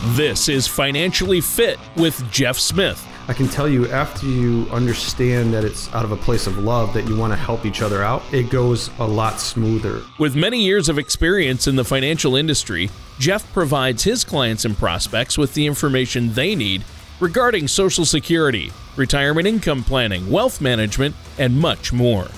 This is Financially Fit with Jeff Smith. I can tell you after you understand that it's out of a place of love that you want to help each other out, it goes a lot smoother. With many years of experience in the financial industry, Jeff provides his clients and prospects with the information they need regarding Social Security, retirement income planning, wealth management, and much more.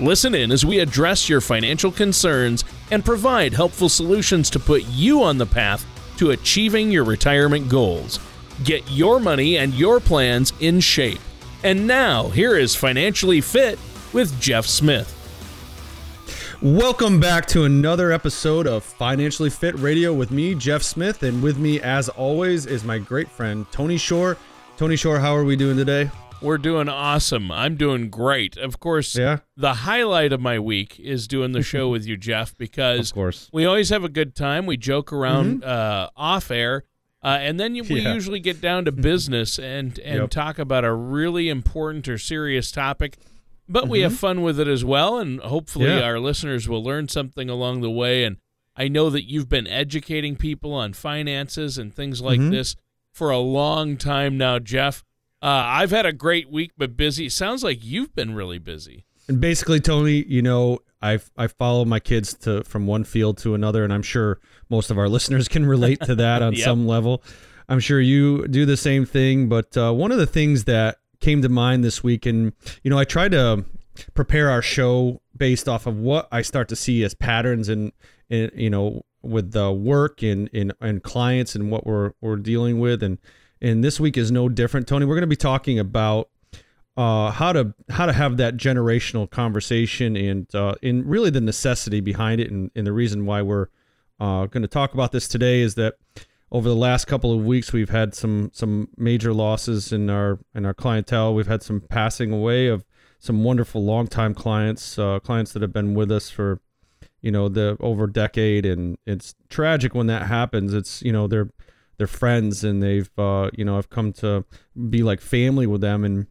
Listen in as we address your financial concerns and provide helpful solutions to put you on the path to achieving your retirement goals. Get your money and your plans in shape. And now, here is Financially Fit with Jeff Smith. Welcome back to another episode of Financially Fit Radio with me, Jeff Smith, and with me, as always, is my great friend Tony Shore. Tony Shore, how are we doing today? We're doing awesome. I'm doing great. Of course, yeah. the highlight of my week is doing the show with you, Jeff, because of course. we always have a good time. We joke around mm-hmm. uh, off air, uh, and then you, we yeah. usually get down to business and, and yep. talk about a really important or serious topic. But mm-hmm. we have mm-hmm. fun with it as well, and hopefully yeah. our listeners will learn something along the way. And I know that you've been educating people on finances and things like mm-hmm. this for a long time now, Jeff. Uh, I've had a great week, but busy. Sounds like you've been really busy. And basically, Tony, you know, I I follow my kids to from one field to another, and I'm sure most of our listeners can relate to that on yep. some level. I'm sure you do the same thing. But uh, one of the things that came to mind this week, and you know, I tried to prepare our show based off of what I start to see as patterns and in you know, with the work and and and clients and what we're we're dealing with, and and this week is no different. Tony, we're going to be talking about uh, how to how to have that generational conversation and uh, and really the necessity behind it and, and the reason why we're uh, going to talk about this today is that over the last couple of weeks we've had some some major losses in our in our clientele. We've had some passing away of some wonderful longtime clients, uh, clients that have been with us for you know the over decade, and it's tragic when that happens. It's you know they're they're friends and they've uh, you know I've come to be like family with them and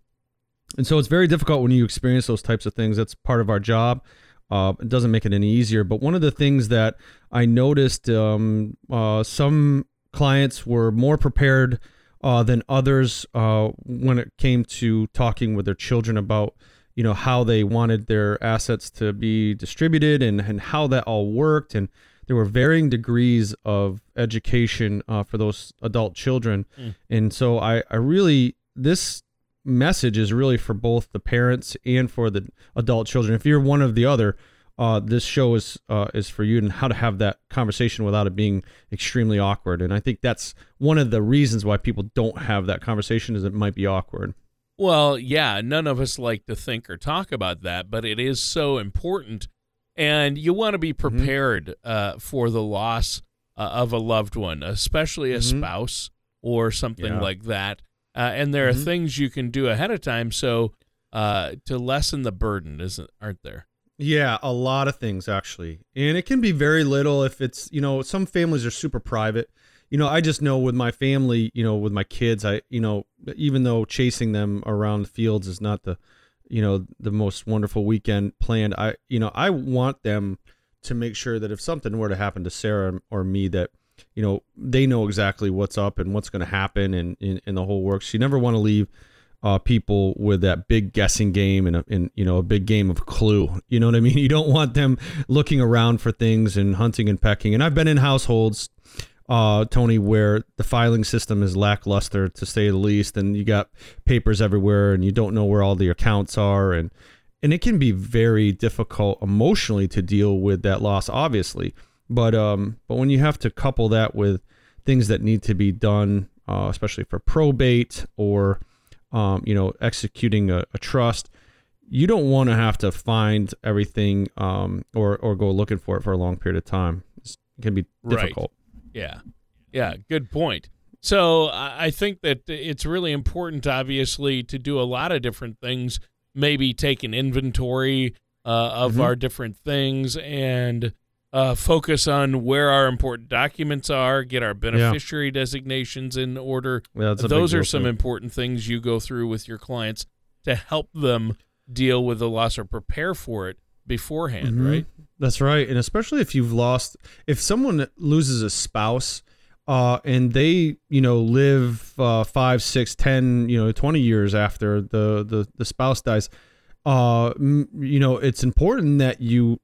and so it's very difficult when you experience those types of things. That's part of our job. Uh, it doesn't make it any easier. But one of the things that I noticed, um, uh, some clients were more prepared uh, than others uh, when it came to talking with their children about, you know, how they wanted their assets to be distributed and and how that all worked and there were varying degrees of education uh, for those adult children, mm. and so I, I really this message is really for both the parents and for the adult children. If you're one of the other, uh, this show is uh, is for you and how to have that conversation without it being extremely awkward. And I think that's one of the reasons why people don't have that conversation is it might be awkward. Well, yeah, none of us like to think or talk about that, but it is so important and you want to be mm-hmm. prepared mm-hmm. uh, for the loss uh, of a loved one, especially a mm-hmm. spouse or something yeah. like that. Uh, and there mm-hmm. are things you can do ahead of time so uh, to lessen the burden, isn't aren't there? Yeah, a lot of things actually, and it can be very little if it's you know some families are super private. You know, I just know with my family, you know, with my kids, I you know even though chasing them around the fields is not the you know the most wonderful weekend planned. I you know i want them to make sure that if something were to happen to sarah or me that you know they know exactly what's up and what's going to happen and in the whole works. You never want to leave uh, people with that big guessing game and, and you know a big game of clue. You know what i mean? You don't want them looking around for things and hunting and pecking. And i've been in households uh, Tony, where the filing system is lackluster to say the least, and you got papers everywhere, and you don't know where all the accounts are, and and it can be very difficult emotionally to deal with that loss, obviously. But um, but when you have to couple that with things that need to be done, uh, especially for probate or um, you know executing a, a trust, you don't want to have to find everything um, or or go looking for it for a long period of time. It's, it can be difficult. Right. Yeah. Yeah. Good point. So I think that it's really important, obviously, to do a lot of different things. Maybe take an inventory uh, of mm-hmm. our different things and uh, focus on where our important documents are, get our beneficiary yeah. designations in order. Yeah, Those are some too. important things you go through with your clients to help them deal with the loss or prepare for it beforehand, mm-hmm. right? That's right. And especially if you've lost, if someone loses a spouse, uh, and they you know live uh, five, six, ten, you know, twenty years after the the, the spouse dies, uh, you know, it's important that you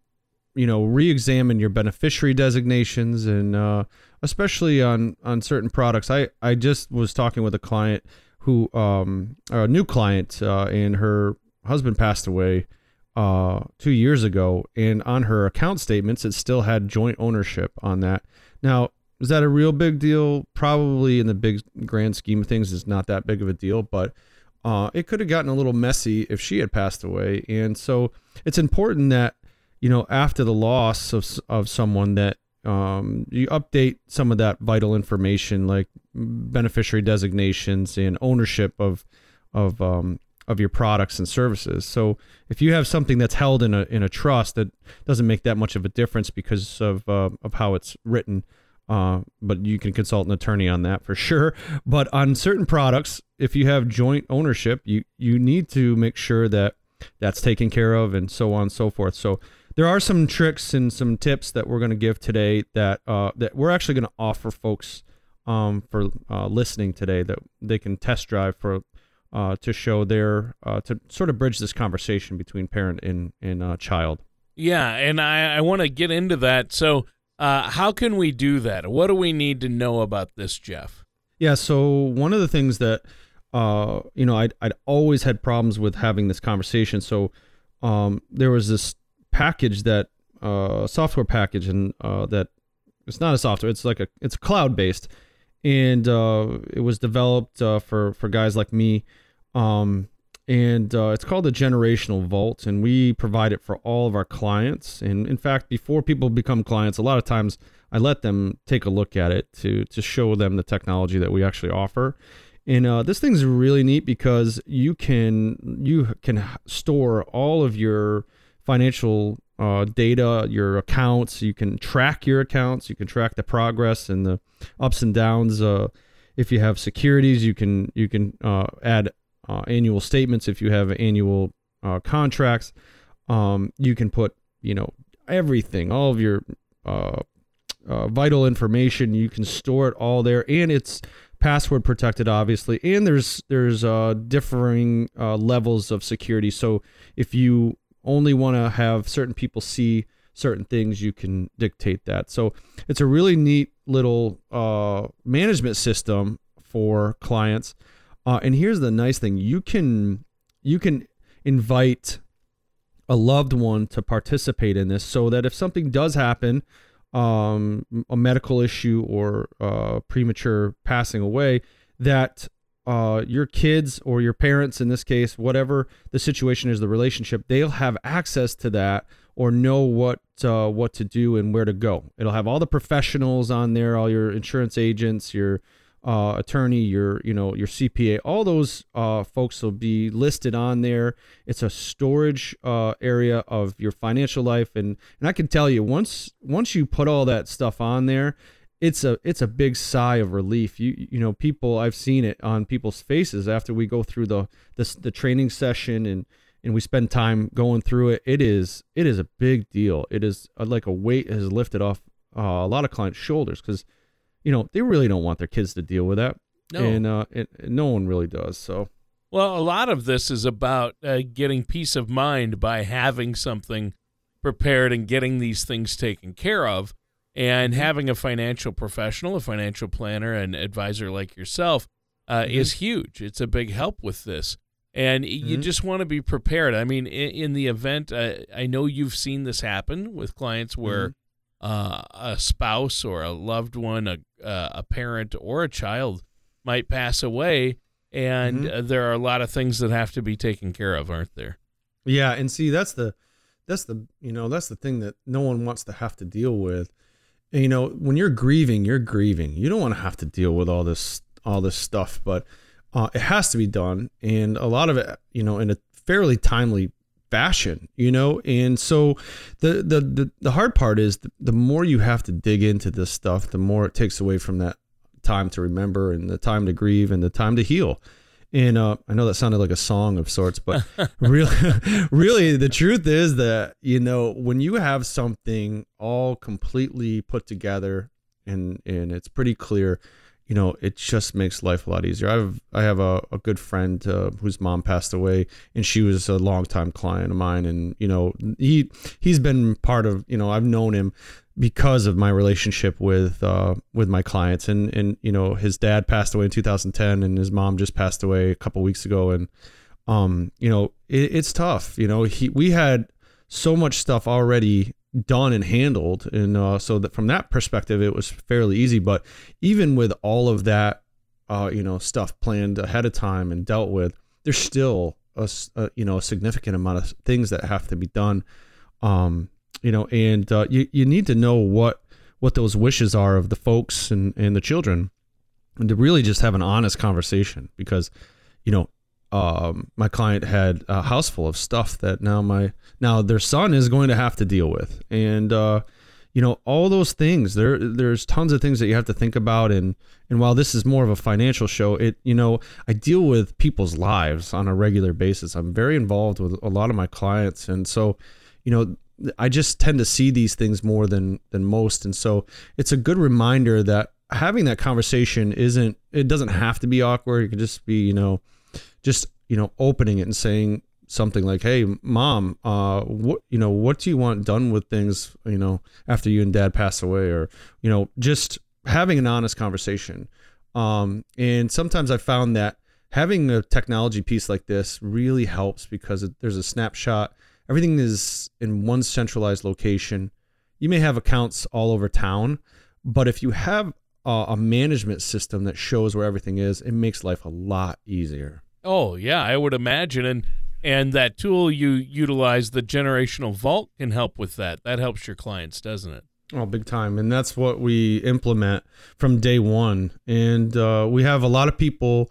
you know re-examine your beneficiary designations and uh, especially on on certain products. I I just was talking with a client who um a new client uh, and her husband passed away uh two years ago and on her account statements it still had joint ownership on that now is that a real big deal? Probably in the big grand scheme of things, it's not that big of a deal, but uh, it could have gotten a little messy if she had passed away. And so it's important that, you know, after the loss of, of someone that um, you update some of that vital information like beneficiary designations and ownership of, of, um, of your products and services. So if you have something that's held in a, in a trust that doesn't make that much of a difference because of, uh, of how it's written, uh, but you can consult an attorney on that for sure. But on certain products, if you have joint ownership, you you need to make sure that that's taken care of, and so on and so forth. So there are some tricks and some tips that we're going to give today that uh, that we're actually going to offer folks um, for uh, listening today that they can test drive for uh, to show their uh, to sort of bridge this conversation between parent and and uh, child. Yeah, and I, I want to get into that. So uh, how can we do that? What do we need to know about this, Jeff? Yeah, so one of the things that uh, you know, I'd, I'd always had problems with having this conversation. So um, there was this package that uh, software package, and uh, that it's not a software; it's like a it's cloud based, and uh, it was developed uh, for for guys like me. Um, and uh, it's called the generational vault and we provide it for all of our clients and in fact before people become clients a lot of times i let them take a look at it to to show them the technology that we actually offer and uh, this thing's really neat because you can you can store all of your financial uh, data, your accounts. You can track your accounts. You can track the progress and the ups and downs. Uh, if you have securities, you can you can uh, add uh, annual statements, if you have annual uh, contracts, um, you can put you know everything, all of your uh, vital information. You can store it all there, and it's password protected, obviously. And there's there's uh, differing uh, levels of security. So if you only want to have certain people see certain things, you can dictate that. So it's a really neat little uh, management system for clients. Uh, and here's the nice thing: you can you can invite a loved one to participate in this, so that if something does happen, um, a medical issue or uh, premature passing away, that uh, your kids or your parents, in this case, whatever the situation is, the relationship, they'll have access to that or know what uh, what to do and where to go. It'll have all the professionals on there, all your insurance agents, your uh, attorney, your you know your CPA, all those uh, folks will be listed on there. It's a storage uh, area of your financial life, and and I can tell you once once you put all that stuff on there, it's a it's a big sigh of relief. You you know people I've seen it on people's faces after we go through the the, the training session and and we spend time going through it. It is it is a big deal. It is uh, like a weight has lifted off uh, a lot of clients' shoulders because you know, they really don't want their kids to deal with that. No. And uh, it, no one really does. So, well, a lot of this is about uh, getting peace of mind by having something prepared and getting these things taken care of. And mm-hmm. having a financial professional, a financial planner, and advisor like yourself uh, mm-hmm. is huge. It's a big help with this. And mm-hmm. you just want to be prepared. I mean, in, in the event, uh, I know you've seen this happen with clients where mm-hmm uh, a spouse or a loved one, a, uh, a parent or a child might pass away, and mm-hmm. there are a lot of things that have to be taken care of, aren't there? Yeah, and see that's the that's the you know that's the thing that no one wants to have to deal with. You know, when you're grieving, you're grieving. You don't want to have to deal with all this all this stuff, but uh, it has to be done, and a lot of it, you know, in a fairly timely fashion, you know? And so the the the, the hard part is the, the more you have to dig into this stuff, the more it takes away from that time to remember and the time to grieve and the time to heal. And uh, I know that sounded like a song of sorts, but really, really, the truth is that you know when you have something all completely put together and and it's pretty clear you know, it just makes life a lot easier. I've I have a, a good friend uh, whose mom passed away, and she was a longtime client of mine, and you know, he he's been part of you know I've known him because of my relationship with uh, with my clients, and and you know, his dad passed away in 2010, and his mom just passed away a couple weeks ago, and um, you know, it, it's tough. You know, he we had so much stuff already done and handled. And uh, so that from that perspective it was fairly easy. But even with all of that uh, you know stuff planned ahead of time and dealt with there's still a, a, you know a significant amount of things that have to be done. Um, you know and uh, you, you need to know what what those wishes are of the folks and, and the children and to really just have an honest conversation because you know um, my client had a house full of stuff that now my now their son is going to have to deal with, and uh, you know all those things. There there's tons of things that you have to think about, and and while this is more of a financial show, it you know I deal with people's lives on a regular basis. I'm very involved with a lot of my clients, and so you know I just tend to see these things more than than most, and so it's a good reminder that having that conversation isn't it doesn't have to be awkward. It could just be you know just you know opening it and saying something like hey mom uh what you know what do you want done with things you know after you and dad pass away? Or you know just having an honest conversation. Um and sometimes i found that having a technology piece like this really helps because it, there's a snapshot. Everything is in one centralized location. You may have accounts all over town but if you have a, a management system that shows where everything is it makes life a lot easier Oh yeah, I would imagine, and and that tool you utilize, the generational vault, can help with that. That helps your clients, doesn't it? Oh, big time, and that's what we implement from day one. And uh, we have a lot of people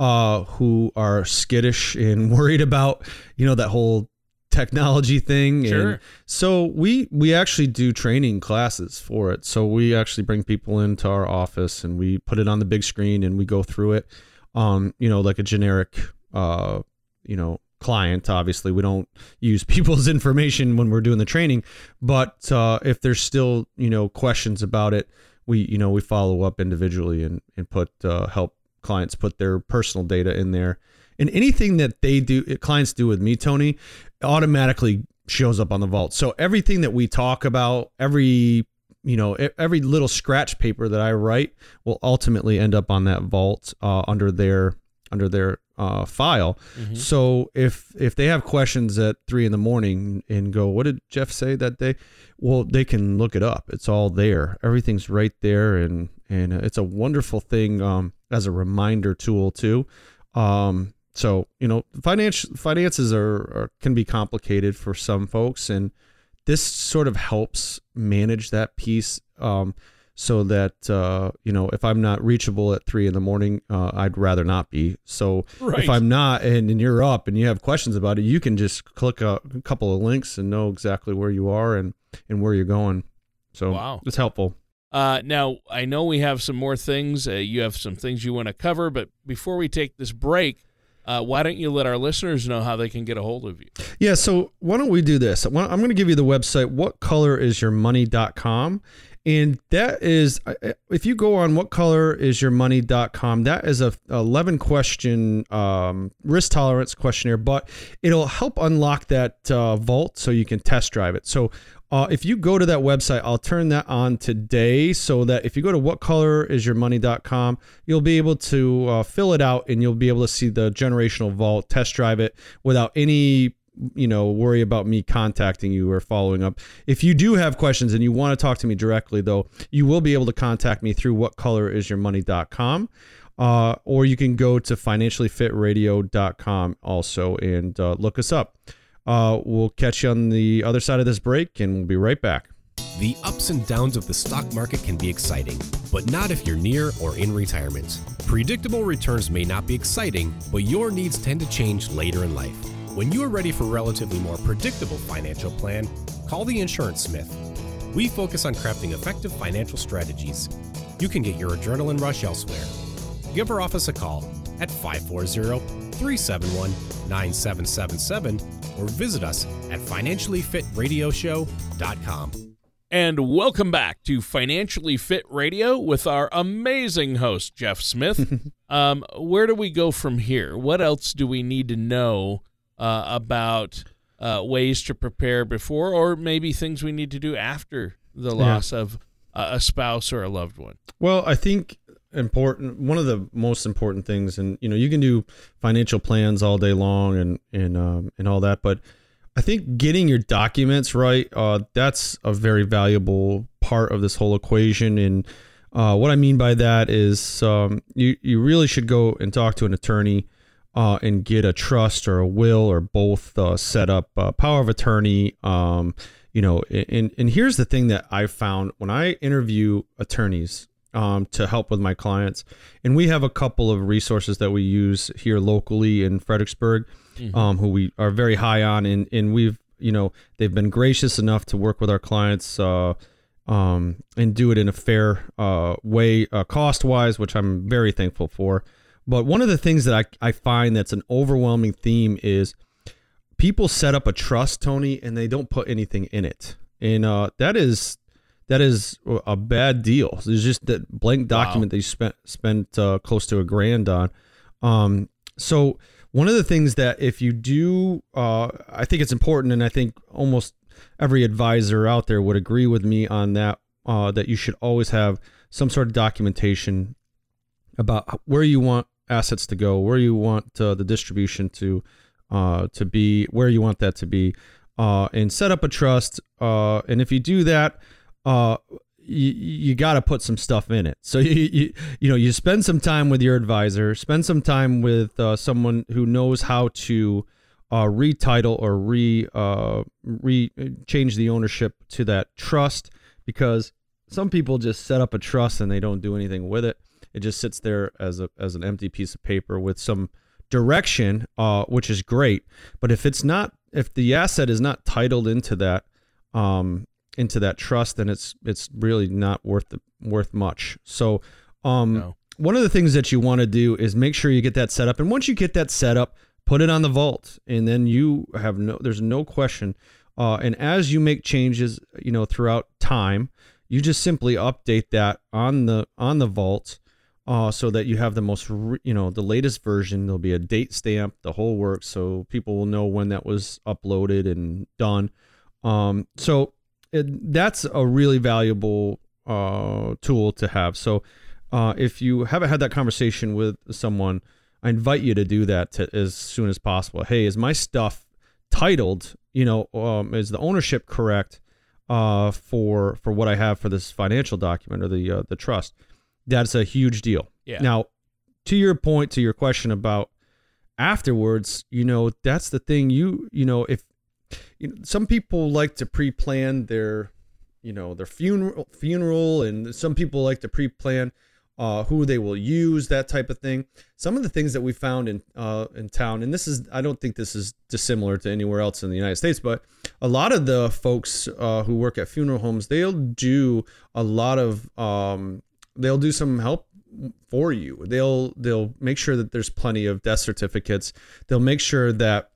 uh, who are skittish and worried about you know that whole technology thing sure. and so we we actually do training classes for it so we actually bring people into our office and we put it on the big screen and we go through it um, you know, like a generic, uh, you know, client. Obviously, we don't use people's information when we're doing the training, but uh, if there's still, you know, questions about it, we, you know, we follow up individually and and put uh, help clients put their personal data in there. And anything that they do, clients do with me, Tony, automatically shows up on the vault. So everything that we talk about, every you know every little scratch paper that I write will ultimately end up on that vault uh, under their under their uh, file. Mm-hmm. So if if they have questions at three in the morning and go, what did Jeff say that day? Well, they can look it up. It's all there. Everything's right there, and and it's a wonderful thing um, as a reminder tool too. Um, so you know, financial finances are, are can be complicated for some folks, and this sort of helps manage that piece um, so that uh, you know if i'm not reachable at three in the morning uh, i'd rather not be so right. if i'm not and, and, you're up and you have questions about it you can just click a, a, couple of links and know exactly where you are and and where you're going so wow. it's helpful uh, now i know we have some more things uh, you have some things you want to cover but before we take this break uh, why don't you let our listeners know how they can get a hold of you? Yeah, so why don't we do this? I'm going to give you the website, whatcolorisyourmoney.com. And that is, if you go on whatcolorisyourmoney.com, that is a 11 question um, risk tolerance questionnaire, but it'll help unlock that uh, vault so you can test drive it. So uh, if you go to that website, I'll turn that on today so that if you go to whatcolorisyourmoney.com, you'll be able to uh, fill it out and you'll be able to see the generational vault, test drive it without any you know worry about me contacting you or following up. If you do have questions and you want to talk to me directly though you will be able to contact me through whatcolorisyourmoney.com uh, or you can go to financiallyfitradio.com also and uh, look us up uh, we'll catch you on the other side of this break, and we'll be right back. The ups and downs of the stock market can be exciting, but not if you're near or in retirement. Predictable returns may not be exciting, but your needs tend to change later in life. When you are ready for a relatively more predictable financial plan, call the Insurance Smith. We focus on crafting effective financial strategies. You can get your adrenaline rush elsewhere. Give our office a call at 540 371 9777 or visit us at financiallyfitradioshow.com. and welcome back to Financially Fit Radio with our amazing host, Jeff Smith. um, where do we go from here? What else do we need to know uh, about uh, ways to prepare before, or maybe things we need to do after the loss yeah. of a spouse or a loved one? Well, I think important one of the most important things and you know you can do financial plans all day long and and um, and all that but I think getting your documents right, uh, that's a very valuable part of this whole equation. And uh, what I mean by that is um, you, you really should go and talk to an attorney uh, and get a trust or a will or both uh, set up. Uh, power of attorney, um, you know, and, and here's the thing that I found when I interview attorneys um, to help with my clients, and we have a couple of resources that we use here locally in Fredericksburg mm-hmm. um, who we are very high on, and and we've you know they've been gracious enough to work with our clients. Uh, um, and do it in a fair uh, way, uh, cost wise, which I'm very thankful for. But one of the things that I, I find that's an overwhelming theme is people set up a trust, Tony, and they don't put anything in it. And uh, that is that is a bad deal. There's just that blank document wow. that you spent spent uh, close to a grand on. Um, so one of the things that if you do, uh, I think it's important, and I think almost every advisor out there would agree with me on that. Uh, that you should always have some sort of documentation about where you want assets to go, where you want uh, the distribution to uh, to be, where you want that to be, uh, and set up a trust. Uh, and if you do that, uh, you, you got to put some stuff in it. So you, you you know you spend some time with your advisor, spend some time with uh, someone who knows how to uh, retitle or re uh, re change the ownership to that trust because some people just set up a trust and they don't do anything with it. It just sits there as a as an empty piece of paper with some direction, uh, which is great. But if it's not, if the asset is not titled into that um, into that trust, then it's it's really not worth the, worth much. So, um, no. one of the things that you want to do is make sure you get that set up, and once you get that set up, put it on the vault, and then you have no there's no question. Uh, and as you make changes, you know throughout time, you just simply update that on the on the vault. Uh, so that you have the most, re- you know, the latest version. There'll be a date stamp, the whole works, so people will know when that was uploaded and done. Um, so it, that's a really valuable uh, tool to have. So uh, if you haven't had that conversation with someone, I invite you to do that to, as soon as possible. Hey, is my stuff titled? You know, um, is the ownership correct uh, for for what I have for this financial document or the uh, the trust? That's a huge deal. Yeah. Now, to your point, to your question about afterwards, you know, that's the thing. You you know, if you know, some people like to pre-plan their, you know, their funeral, funeral, and some people like to pre-plan uh, who they will use, that type of thing. Some of the things that we found in uh, in town, and this is, I don't think this is dissimilar to anywhere else in the United States, but a lot of the folks uh, who work at funeral homes, they'll do a lot of, um, they'll do some help for you. They'll they'll make sure that there's plenty of death certificates. They'll make sure that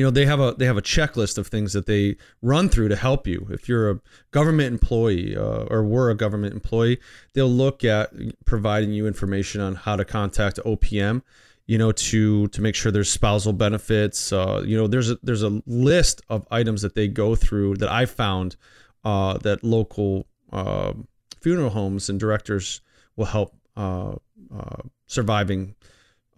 you know they have a they have a checklist of things that they run through to help you. If you're a government employee uh, or were a government employee they'll look at providing you information on how to contact opm you know to to make sure there's spousal benefits uh, you know there's a there's a list of items that they go through that i found uh, that local uh, funeral homes and directors will help uh, uh, surviving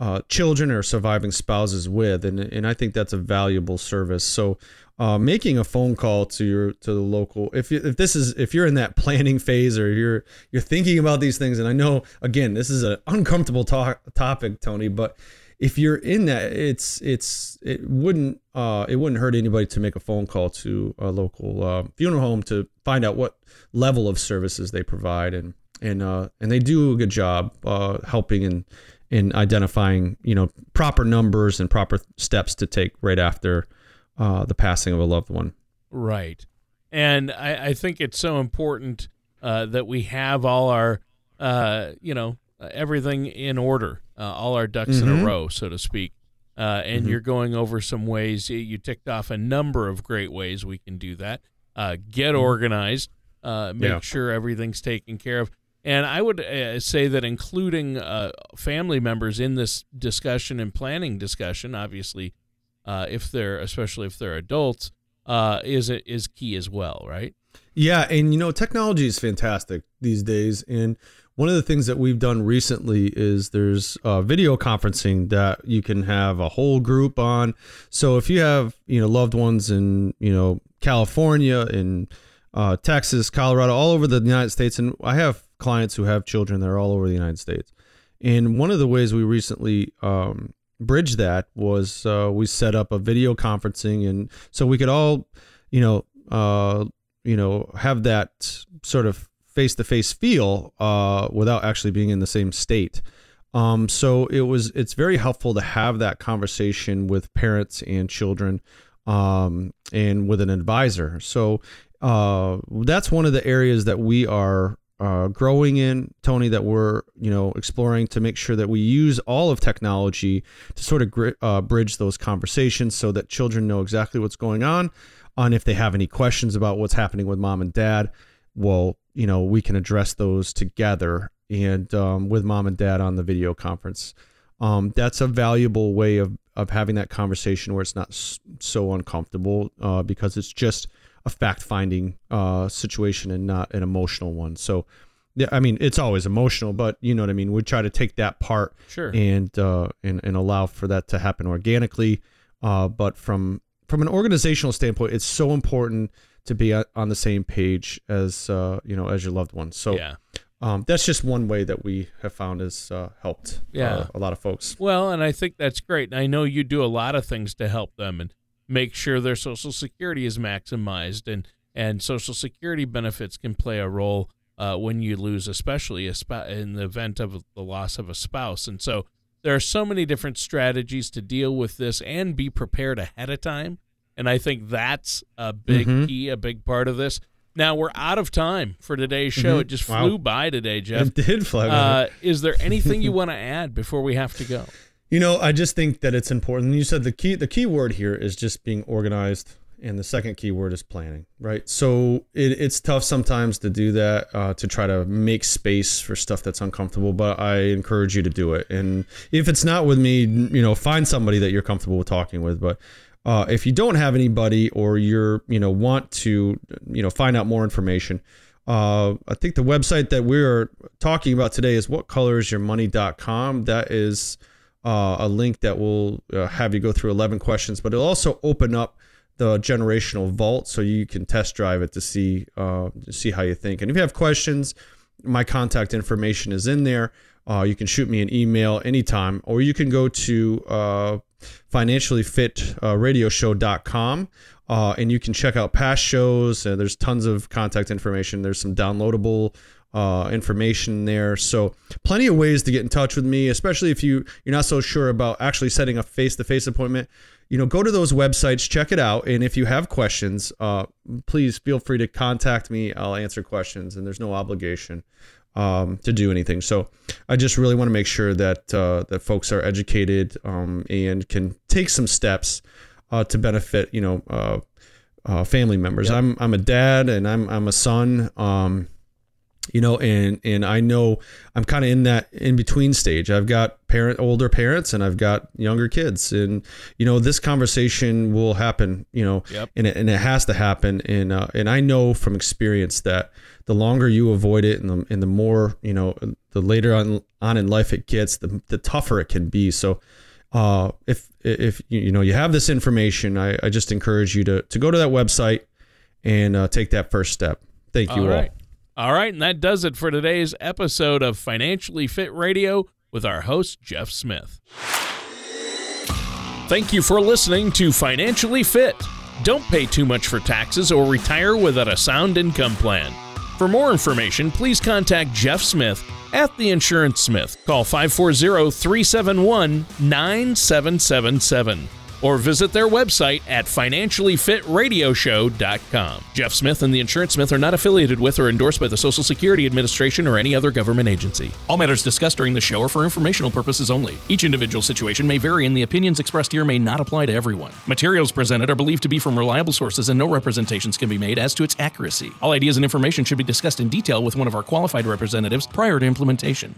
uh, children or surviving spouses with, and and I think that's a valuable service. So, uh, making a phone call to your to the local if you, if this is if you're in that planning phase or you're you're thinking about these things, and I know again this is an uncomfortable to- topic, Tony, but if you're in that, it's it's it wouldn't uh, it wouldn't hurt anybody to make a phone call to a local uh, funeral home to find out what level of services they provide and and uh, and they do a good job uh, helping and in identifying you know proper numbers and proper steps to take right after uh, the passing of a loved one. Right, and I, I think it's so important uh, that we have all our uh, you know everything in order, uh, all our ducks mm-hmm. in a mm-hmm. row, so to speak. Uh, and mm-hmm. you're going over some ways. You ticked off a number of great ways we can do that. Uh, get mm-hmm. organized. uh, make Yeah. sure everything's taken care of. And I would uh, say that including uh, family members in this discussion and planning discussion, obviously, uh, if they're especially if they're adults, uh, is is key as well, right? Yeah, and you know, technology is fantastic these days. And one of the things that we've done recently is there's uh, video conferencing that you can have a whole group on. So if you have you know loved ones in you know California, in uh, Texas, Colorado, all over the United States, and I have clients who have children that are all over the United States. And one of the ways we recently um, bridged that was uh, we set up a video conferencing, and so we could all, you know, uh, you know, have that sort of face-to-face feel uh, without actually being in the same state. Um, so it was it's very helpful to have that conversation with parents and children um, and with an advisor. So uh, that's one of the areas that we are uh, growing in, Tony, that we're you know exploring to make sure that we use all of technology to sort of gri- uh, bridge those conversations so that children know exactly what's going on. On if they have any questions about what's happening with mom and dad, well, you know, we can address those together and um, with mom and dad on the video conference. Um, that's a valuable way of, of having that conversation where it's not so uncomfortable uh, because it's just a fact finding uh, situation and not an emotional one. So, yeah, I mean, it's always emotional, but you know what I mean. We try to take that part Sure. and uh, and and allow for that to happen organically. Uh, but from from an organizational standpoint, it's so important to be on on the same page as uh, you know as your loved ones. So yeah. um, that's just one way that we have found has uh, helped Yeah. uh, a lot of folks. Well, and I think that's great. And I know you do a lot of things to help them and make sure their social security is maximized and and social security benefits can play a role uh, when you lose, especially a sp- in the event of the loss of a spouse. And so there are so many different strategies to deal with this and be prepared ahead of time. And I think that's a big Mhm. key, a big part of this. Now we're out of time for today's show. Mhm. It just Wow. flew by today, Jeff. It did fly. by. Uh, is there anything you want to add before we have to go? You know, I just think that it's important. You said the key the key word here is just being organized, and the second key word is planning, right? So it, it's tough sometimes to do that uh, to try to make space for stuff that's uncomfortable. But I encourage you to do it. And if it's not with me, you know, find somebody that you're comfortable with talking with. But uh, if you don't have anybody, or you're you know want to you know find out more information. Uh, I think the website that we're talking about today is whatcolorsyourmoney.com. That is uh, a link that will uh, have you go through 11 questions, but it'll also open up the generational vault so you can test drive it to see uh, see how you think. And if you have questions, my contact information is in there. Uh, you can shoot me an email anytime, or you can go to uh, financiallyfitradioshow.com uh, and you can check out past shows. Uh, there's tons of contact information. There's some downloadable uh, information there. So plenty of ways to get in touch with me, especially if you you're not so sure about actually setting a face-to-face appointment. You know, go to those websites, check it out, and if you have questions, uh, please feel free to contact me. I'll answer questions, and there's no obligation um, to do anything. So I just really want to make sure that uh, that folks are educated um, and can take some steps uh, to benefit, you know, uh, uh, family members. I'm I'm a dad and I'm I'm a son. Um, you know, and and I know I'm kind of in that in between stage. I've got parent older parents and I've got younger kids, and you know this conversation will happen. You know, Yep. and it, and it has to happen. And uh, and I know from experience that the longer you avoid it, and the and the more you know, the later on on in life it gets, the the tougher it can be. So. Uh, if if you you know you have this information, I, I just encourage you to to go to that website and uh, take that first step. Thank you All all. right. All right, and that does it for today's episode of Financially Fit Radio with our host, Jeff Smith. Thank you for listening to Financially Fit. Don't pay too much for taxes or retire without a sound income plan. For more information, please contact Jeff Smith at The Insurance Smith. Call 540 371 9777. Or visit their website at financiallyfitradioshow.com. Jeff Smith and the Insurance Smith are not affiliated with or endorsed by the Social Security Administration or any other government agency. All matters discussed during the show are for informational purposes only. Each individual situation may vary, and the opinions expressed here may not apply to everyone. Materials presented are believed to be from reliable sources, and no representations can be made as to its accuracy. All ideas and information should be discussed in detail with one of our qualified representatives prior to implementation.